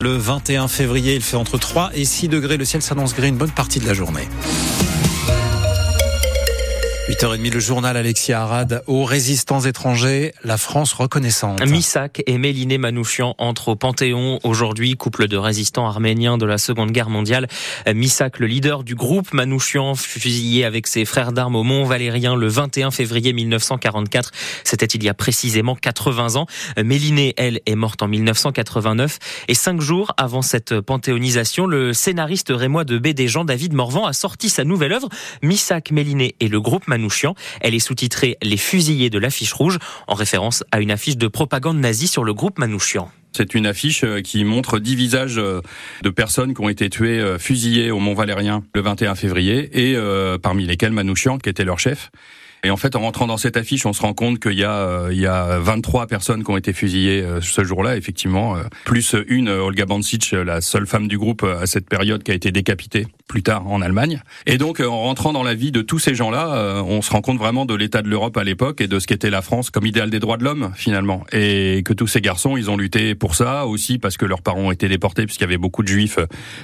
Le 21 février, il fait entre 3 et 6 degrés. Le ciel s'annonce gris une bonne partie de la journée. 8h30, le journal Alexia Arad aux résistants étrangers, la France reconnaissante. Misak et Méliné Manouchian entrent au Panthéon aujourd'hui, couple de résistants arméniens de la Seconde Guerre mondiale. Misak, le leader du groupe Manouchian, fusillé avec ses frères d'armes au Mont Valérien le 21 février 1944. C'était il y a précisément 80 ans. Méliné, elle, est morte en 1989. Et cinq jours avant cette panthéonisation, le scénariste rémois de BD Jean-David Morvan a sorti sa nouvelle œuvre, Misak, Méliné et le groupe Manouchian Manouchian. Elle est sous-titrée Les fusillés de l'affiche rouge, en référence à une affiche de propagande nazie sur le groupe Manouchian. C'est une affiche euh, qui montre dix visages euh, de personnes qui ont été tuées, euh, fusillées au Mont Valérien le 21 février, et parmi lesquelles Manouchian, qui était leur chef. Et en fait, en rentrant dans cette affiche, on se rend compte qu'il y a euh, il y a 23 personnes qui ont été fusillées euh, ce jour-là, effectivement, euh, plus une Olga Bancic, la seule femme du groupe à cette période qui a été décapitée plus tard en Allemagne. Et donc, en rentrant dans la vie de tous ces gens-là, on se rend compte vraiment de l'état de l'Europe à l'époque et de ce qu'était la France comme idéal des droits de l'homme finalement. Et que tous ces garçons, ils ont lutté pour ça aussi parce que leurs parents ont été déportés puisqu'il y avait beaucoup de juifs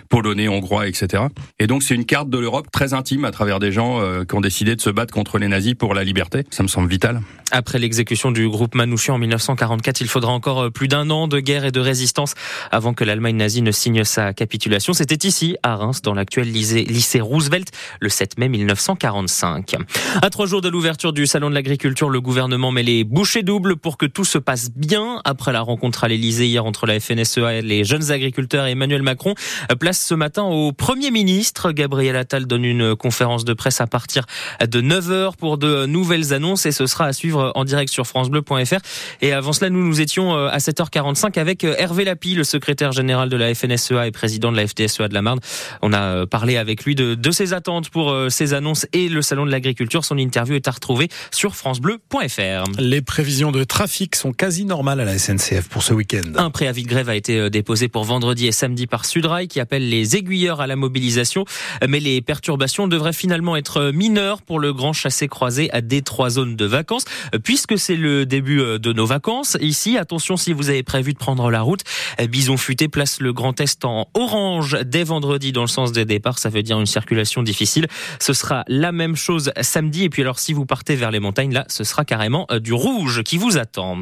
polonais, hongrois, etc. Et donc, c'est une carte de l'Europe très intime à travers des gens qui ont décidé de se battre contre les nazis la liberté. Ça me semble vital. Après l'exécution du groupe Manouchian en 1944, il faudra encore euh, plus d'un an de guerre et de résistance avant que l'Allemagne nazie ne signe sa capitulation. C'était ici, à Reims, dans l'actuel lycée Roosevelt, le 7 mai 1945. À trois jours de l'ouverture du Salon de l'agriculture, le gouvernement met les bouchées doubles pour que tout se passe bien. Après la rencontre à l'Elysée hier entre la FNSEA et les jeunes agriculteurs Emmanuel Macron, place ce matin au Premier ministre. Gabriel Attal donne une conférence de presse à partir de 9h pour de nouvelles annonces et ce sera à suivre en direct sur francebleu.fr. Et avant cela, nous nous étions euh, à 7h45 avec euh, Hervé Lapi, le secrétaire général de la FNSEA et président de la FDSEA de la Marne. On a euh, parlé avec lui de, de ses attentes pour ces annonces et le salon de l'agriculture. Son interview est à retrouver sur francebleu.fr. Les prévisions de trafic sont quasi normales à la SNCF pour ce week-end. Un préavis de grève a été déposé pour vendredi et samedi par Sudrail qui appelle les aiguilleurs à la mobilisation. Mais les perturbations devraient finalement être mineures pour le grand chassé croisé à des trois zones de vacances, puisque c'est le début euh, de nos vacances. Ici, attention si vous avez prévu de prendre la route, euh, Bison Futé place le Grand Est en orange dès vendredi dans le sens des départs. Ça veut dire une circulation difficile. Ce sera la même chose samedi. Et puis alors, si vous partez vers les montagnes, là, ce sera carrément euh, du rouge qui vous attend.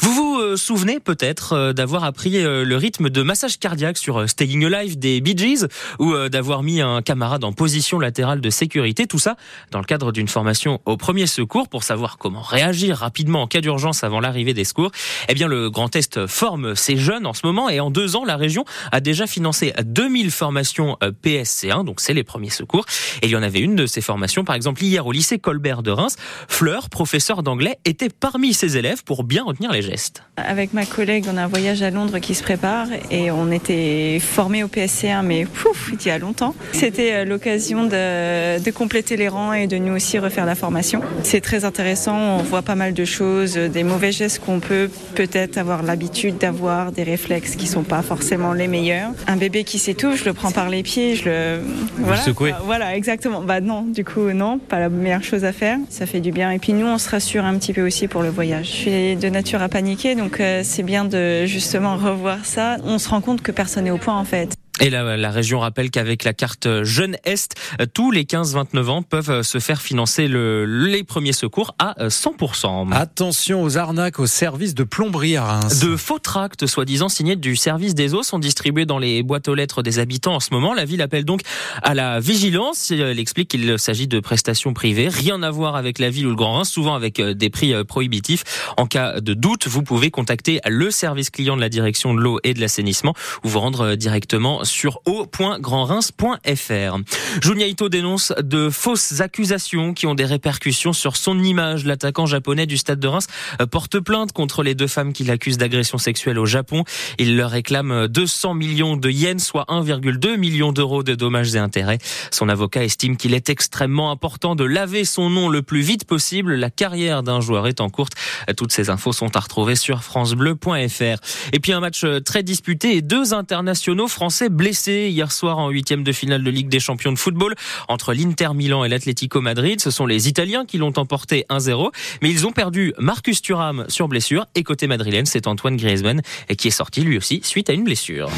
Vous vous souvenez peut-être d'avoir appris le rythme de massage cardiaque sur Staying Alive des Bee Gees ou d'avoir mis un camarade en position latérale de sécurité? Tout ça dans le cadre d'une formation au premier secours pour savoir comment réagir rapidement en cas d'urgence avant l'arrivée des secours. Eh bien, le Grand Est forme ces jeunes en ce moment et en deux ans, la région a déjà financé 2000 formations euh, PSC1, donc c'est les premiers secours. Et il y en avait une de ces formations, par exemple hier au lycée Colbert de Reims. Fleur, professeur d'anglais, était parmi ses élèves pour bien retenir les gestes. Avec ma collègue, on a un voyage à Londres qui se prépare et on était formés au PSC1, mais pouf, il y a longtemps. C'était euh, l'occasion de compléter les rangs et de nous aussi refaire la formation. C'est très intéressant, on voit pas mal de choses, des mauvais gestes qu'on peut peut-être avoir l'habitude d'avoir, des réflexes qui sont pas forcément les meilleurs. Un bébé qui s'étouffe, je le prends par les pieds, je le... Voilà, secouez. voilà, exactement. Bah non, du coup, non, pas la meilleure chose à faire. Ça fait du bien. Et puis nous, on se rassure un petit peu aussi pour le voyage. Je suis de nature à paniquer, donc euh, c'est bien de justement revoir ça. On se rend compte que personne n'est au point en fait. Et la, la, région rappelle qu'avec la carte Jeune Est, tous les 15-29 ans peuvent se faire financer le, les premiers secours à 100%. Attention aux arnaques au service de plomberie à Reims. De faux tracts, soi-disant signés du service des eaux, sont distribués dans les boîtes aux lettres des habitants en ce moment. La ville appelle donc à la vigilance. Elle explique qu'il s'agit de prestations privées, rien à voir avec la ville ou le Grand Reims, souvent avec euh, des prix euh, prohibitifs. En cas de doute, vous pouvez contacter le service client de la direction de l'eau et de l'assainissement ou vous rendre euh, directement sur o.grandreims.fr. Junya Ito dénonce de fausses accusations qui ont des répercussions sur son image. L'attaquant japonais du stade de Reims euh, porte plainte contre les deux femmes qu'il accuse d'agression sexuelle au Japon. Il leur réclame 200 millions de yens, soit 1,2 million d'euros de dommages et intérêts. Son avocat estime qu'il est extrêmement important de laver son nom le plus vite possible. La carrière d'un joueur en courte. Toutes ces infos sont à retrouver sur francebleu.fr. Et puis un match très disputé et deux internationaux français blessé hier soir en huitième de finale de Ligue des Champions de football entre l'Inter Milan et l'Atlético Madrid. Ce sont les Italiens qui l'ont emporté 1-0, mais ils ont perdu Marcus Thuram sur blessure et côté madrilène, c'est Antoine Griezmann qui est sorti lui aussi suite à une blessure.